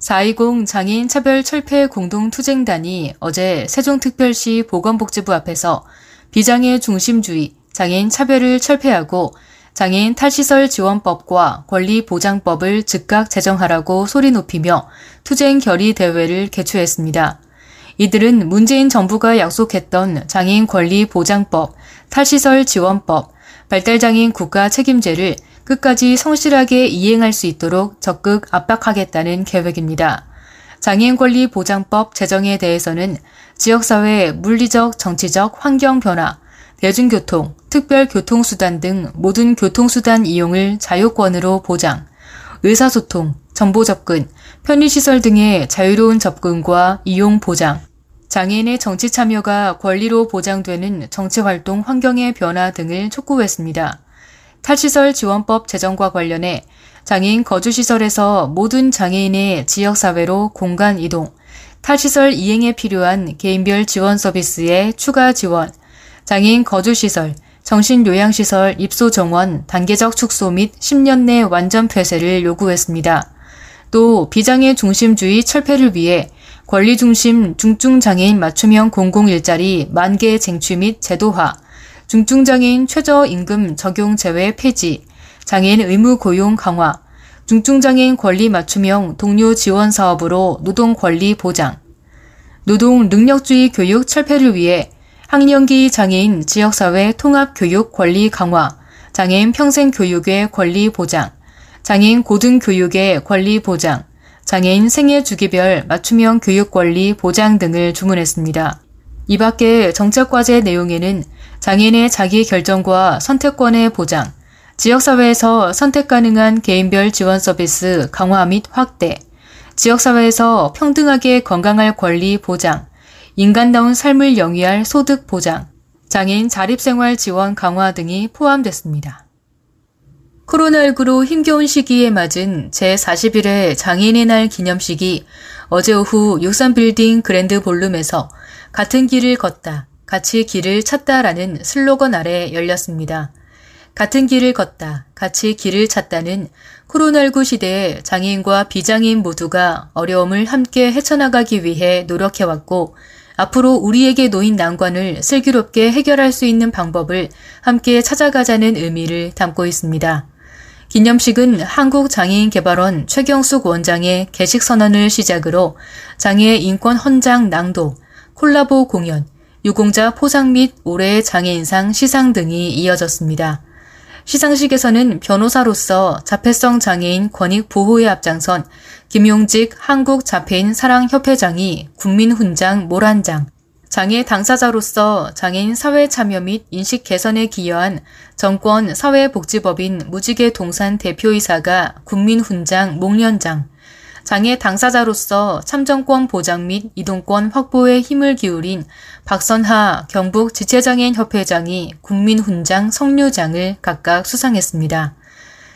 4.20 장애인 차별 철폐 공동투쟁단이 어제 세종특별시 보건복지부 앞에서 비장애 중심주의, 장애인 차별을 철폐하고 장애인 탈시설 지원법과 권리보장법을 즉각 제정하라고 소리 높이며 투쟁 결의 대회를 개최했습니다. 이들은 문재인 정부가 약속했던 장애인 권리보장법, 탈시설 지원법, 발달장애인 국가 책임제를 끝까지 성실하게 이행할 수 있도록 적극 압박하겠다는 계획입니다. 장애인 권리 보장법 제정에 대해서는 지역사회 물리적, 정치적 환경 변화, 대중교통, 특별교통수단 등 모든 교통수단 이용을 자유권으로 보장, 의사소통, 정보 접근, 편의시설 등의 자유로운 접근과 이용 보장, 장애인의 정치 참여가 권리로 보장되는 정치활동 환경의 변화 등을 촉구했습니다. 탈시설 지원법 제정과 관련해 장애인 거주시설에서 모든 장애인의 지역사회로 공간 이동, 탈시설 이행에 필요한 개인별 지원 서비스의 추가 지원, 장애인 거주시설, 정신요양시설 입소 정원 단계적 축소 및 10년 내 완전 폐쇄를 요구했습니다. 또 비장애 중심주의 철폐를 위해 권리중심 중증장애인 맞춤형 공공일자리 만개 쟁취 및 제도화, 중증장애인 최저임금 적용 제외 폐지, 장애인 의무 고용 강화, 중증장애인 권리 맞춤형 동료 지원 사업으로 노동 권리 보장, 노동 능력주의 교육 철폐를 위해 학령기 장애인 지역사회 통합 교육 권리 강화, 장애인 평생 교육의 권리 보장, 장애인 고등 교육의 권리 보장, 장애인 생애 주기별 맞춤형 교육 권리 보장 등을 주문했습니다. 이 밖에 정책과제 내용에는 장애인의 자기 결정과 선택권의 보장, 지역사회에서 선택 가능한 개인별 지원 서비스 강화 및 확대, 지역사회에서 평등하게 건강할 권리 보장, 인간다운 삶을 영위할 소득 보장, 장애인 자립생활 지원 강화 등이 포함됐습니다. 코로나19로 힘겨운 시기에 맞은 제41회 장애인의 날 기념식이 어제 오후 육산빌딩 그랜드 볼룸에서 같은 길을 걷다, 같이 길을 찾다라는 슬로건 아래 열렸습니다. 같은 길을 걷다, 같이 길을 찾다는 코로나19 시대에 장애인과 비장애인 모두가 어려움을 함께 헤쳐나가기 위해 노력해왔고, 앞으로 우리에게 놓인 난관을 슬기롭게 해결할 수 있는 방법을 함께 찾아가자는 의미를 담고 있습니다. 기념식은 한국장애인개발원 최경숙 원장의 개식 선언을 시작으로 장애 인권 헌장 낭독, 콜라보 공연, 유공자 포상 및 올해의 장애인상 시상 등이 이어졌습니다. 시상식에서는 변호사로서 자폐성 장애인 권익 보호에 앞장선 김용직 한국자폐인 사랑협회장이 국민훈장 모란장, 장애 당사자로서 장애인 사회 참여 및 인식 개선에 기여한 정권 사회복지법인 무지개 동산 대표이사가 국민훈장 목련장, 장애 당사자로서 참정권 보장 및 이동권 확보에 힘을 기울인 박선하 경북 지체장애인 협회장이 국민훈장 성류장을 각각 수상했습니다.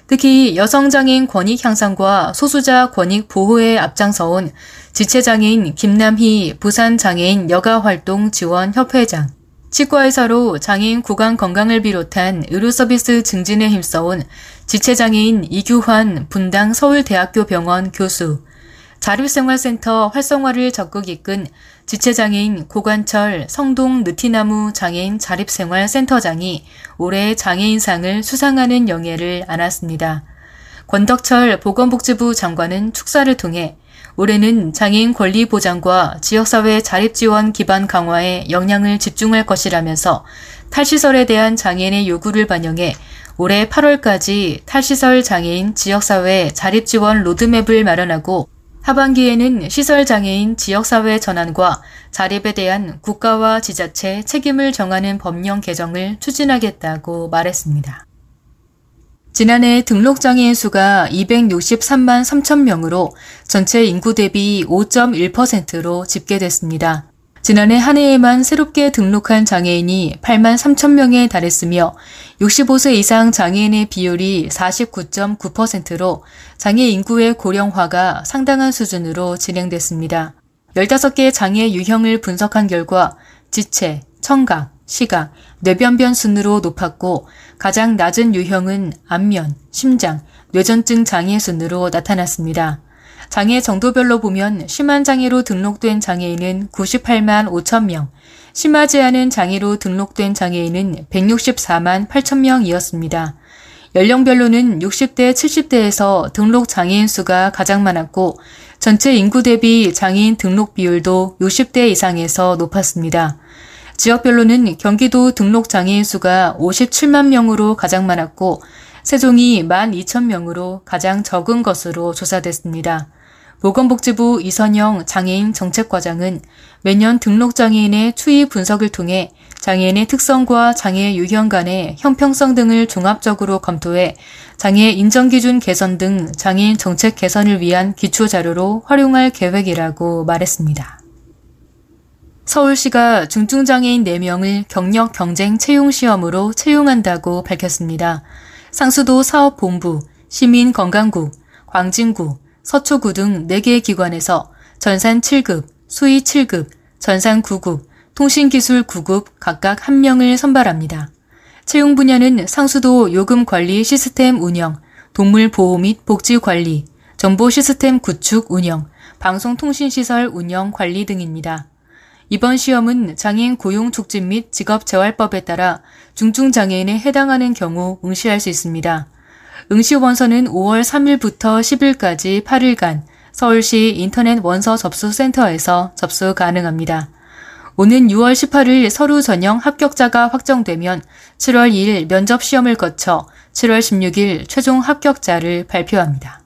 특히 여성장애인 권익 향상과 소수자 권익 보호에 앞장서온 지체장애인 김남희 부산장애인 여가활동 지원 협회장, 치과의사로 장애인 구강 건강을 비롯한 의료 서비스 증진에 힘써온 지체장애인 이규환 분당 서울대학교 병원 교수, 자립생활센터 활성화를 적극 이끈 지체장애인 고관철 성동 느티나무 장애인 자립생활센터장이 올해 장애인상을 수상하는 영예를 안았습니다. 권덕철 보건복지부 장관은 축사를 통해 올해는 장애인 권리 보장과 지역사회 자립 지원 기반 강화에 역량을 집중할 것이라면서 탈시설에 대한 장애인의 요구를 반영해 올해 8월까지 탈시설 장애인 지역사회 자립 지원 로드맵을 마련하고 하반기에는 시설장애인 지역사회 전환과 자립에 대한 국가와 지자체 책임을 정하는 법령 개정을 추진하겠다고 말했습니다. 지난해 등록장애인 수가 263만 3천 명으로 전체 인구 대비 5.1%로 집계됐습니다. 지난해 한 해에만 새롭게 등록한 장애인이 8만 3천 명에 달했으며 65세 이상 장애인의 비율이 49.9%로 장애 인구의 고령화가 상당한 수준으로 진행됐습니다. 15개 장애 유형을 분석한 결과 지체, 청각, 시각, 뇌변변 순으로 높았고 가장 낮은 유형은 안면, 심장, 뇌전증 장애 순으로 나타났습니다. 장애 정도별로 보면 심한 장애로 등록된 장애인은 98만 5천 명, 심하지 않은 장애로 등록된 장애인은 164만 8천 명이었습니다. 연령별로는 60대, 70대에서 등록 장애인 수가 가장 많았고 전체 인구 대비 장애인 등록 비율도 60대 이상에서 높았습니다. 지역별로는 경기도 등록 장애인 수가 57만 명으로 가장 많았고 세종이 12,000명으로 가장 적은 것으로 조사됐습니다. 보건복지부 이선영 장애인 정책과장은 매년 등록 장애인의 추이 분석을 통해 장애인의 특성과 장애 유형 간의 형평성 등을 종합적으로 검토해 장애 인정 기준 개선 등 장애인 정책 개선을 위한 기초 자료로 활용할 계획이라고 말했습니다. 서울시가 중증장애인 4명을 경력 경쟁 채용 시험으로 채용한다고 밝혔습니다. 상수도 사업본부, 시민건강구, 광진구, 서초구 등 4개 기관에서 전산 7급, 수의 7급, 전산 9급, 통신기술 9급 각각 1명을 선발합니다. 채용 분야는 상수도 요금 관리 시스템 운영, 동물 보호 및 복지 관리, 정보 시스템 구축 운영, 방송통신시설 운영 관리 등입니다. 이번 시험은 장애인 고용 촉진 및 직업재활법에 따라 중증장애인에 해당하는 경우 응시할 수 있습니다. 응시 원서는 5월 3일부터 10일까지 8일간 서울시 인터넷 원서 접수 센터에서 접수 가능합니다. 오는 6월 18일 서류 전형 합격자가 확정되면 7월 2일 면접 시험을 거쳐 7월 16일 최종 합격자를 발표합니다.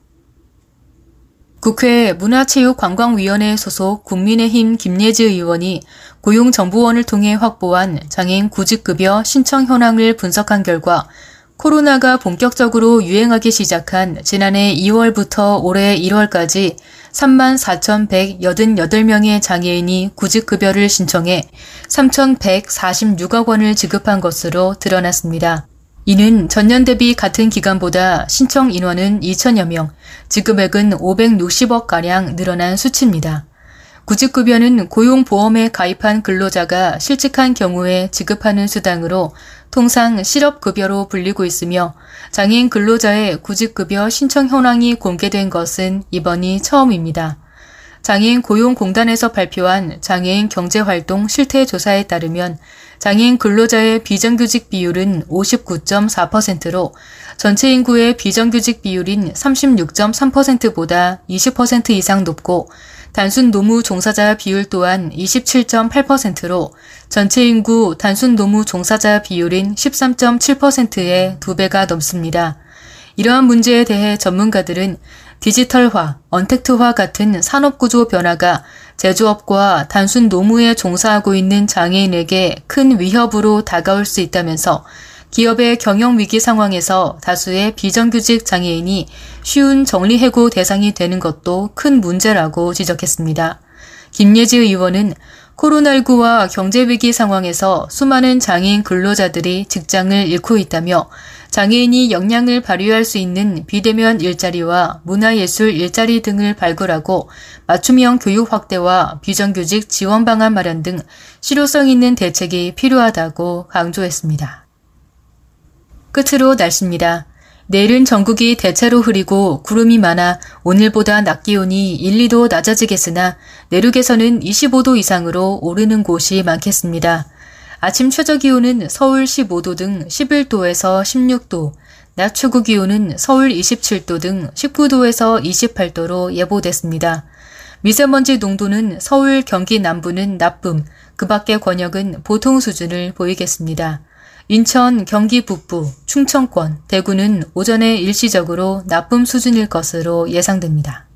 국회 문화체육관광위원회 소속 국민의힘 김예지 의원이 고용정보원을 통해 확보한 장애인 구직급여 신청 현황을 분석한 결과 코로나가 본격적으로 유행하기 시작한 지난해 2월부터 올해 1월까지 34,188명의 장애인이 구직급여를 신청해 3,146억 원을 지급한 것으로 드러났습니다. 이는 전년 대비 같은 기간보다 신청 인원은 2천여 명, 지급액은 560억가량 늘어난 수치입니다. 구직급여는 고용보험에 가입한 근로자가 실직한 경우에 지급하는 수당으로 통상 실업급여로 불리고 있으며 장애인 근로자의 구직급여 신청 현황이 공개된 것은 이번이 처음입니다. 장애인 고용공단에서 발표한 장애인 경제활동 실태 조사에 따르면 장애인 근로자의 비정규직 비율은 59.4%로 전체 인구의 비정규직 비율인 36.3%보다 20% 이상 높고 단순 노무 종사자 비율 또한 27.8%로 전체 인구 단순 노무 종사자 비율인 13.7%의 두 배가 넘습니다. 이러한 문제에 대해 전문가들은 디지털화, 언택트화 같은 산업구조 변화가 제조업과 단순 노무에 종사하고 있는 장애인에게 큰 위협으로 다가올 수 있다면서 기업의 경영 위기 상황에서 다수의 비정규직 장애인이 쉬운 정리해고 대상이 되는 것도 큰 문제라고 지적했습니다. 김예지 의원은 코로나19와 경제위기 상황에서 수많은 장애인 근로자들이 직장을 잃고 있다며 장애인이 역량을 발휘할 수 있는 비대면 일자리와 문화예술 일자리 등을 발굴하고 맞춤형 교육 확대와 비정규직 지원 방안 마련 등 실효성 있는 대책이 필요하다고 강조했습니다. 끝으로 날씨입니다. 내일은 전국이 대체로 흐리고 구름이 많아 오늘보다 낮 기온이 1, 2도 낮아지겠으나 내륙에서는 25도 이상으로 오르는 곳이 많겠습니다. 아침 최저 기온은 서울 15도 등 11도에서 16도, 낮 최고 기온은 서울 27도 등 19도에서 28도로 예보됐습니다. 미세먼지 농도는 서울, 경기 남부는 나쁨, 그 밖의 권역은 보통 수준을 보이겠습니다. 인천, 경기 북부, 충청권, 대구는 오전에 일시적으로 나쁨 수준일 것으로 예상됩니다.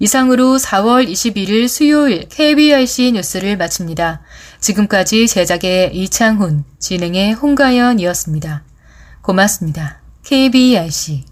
이상으로 4월 21일 수요일 KBRC 뉴스를 마칩니다. 지금까지 제작의 이창훈, 진행의 홍가연이었습니다. 고맙습니다. KBRC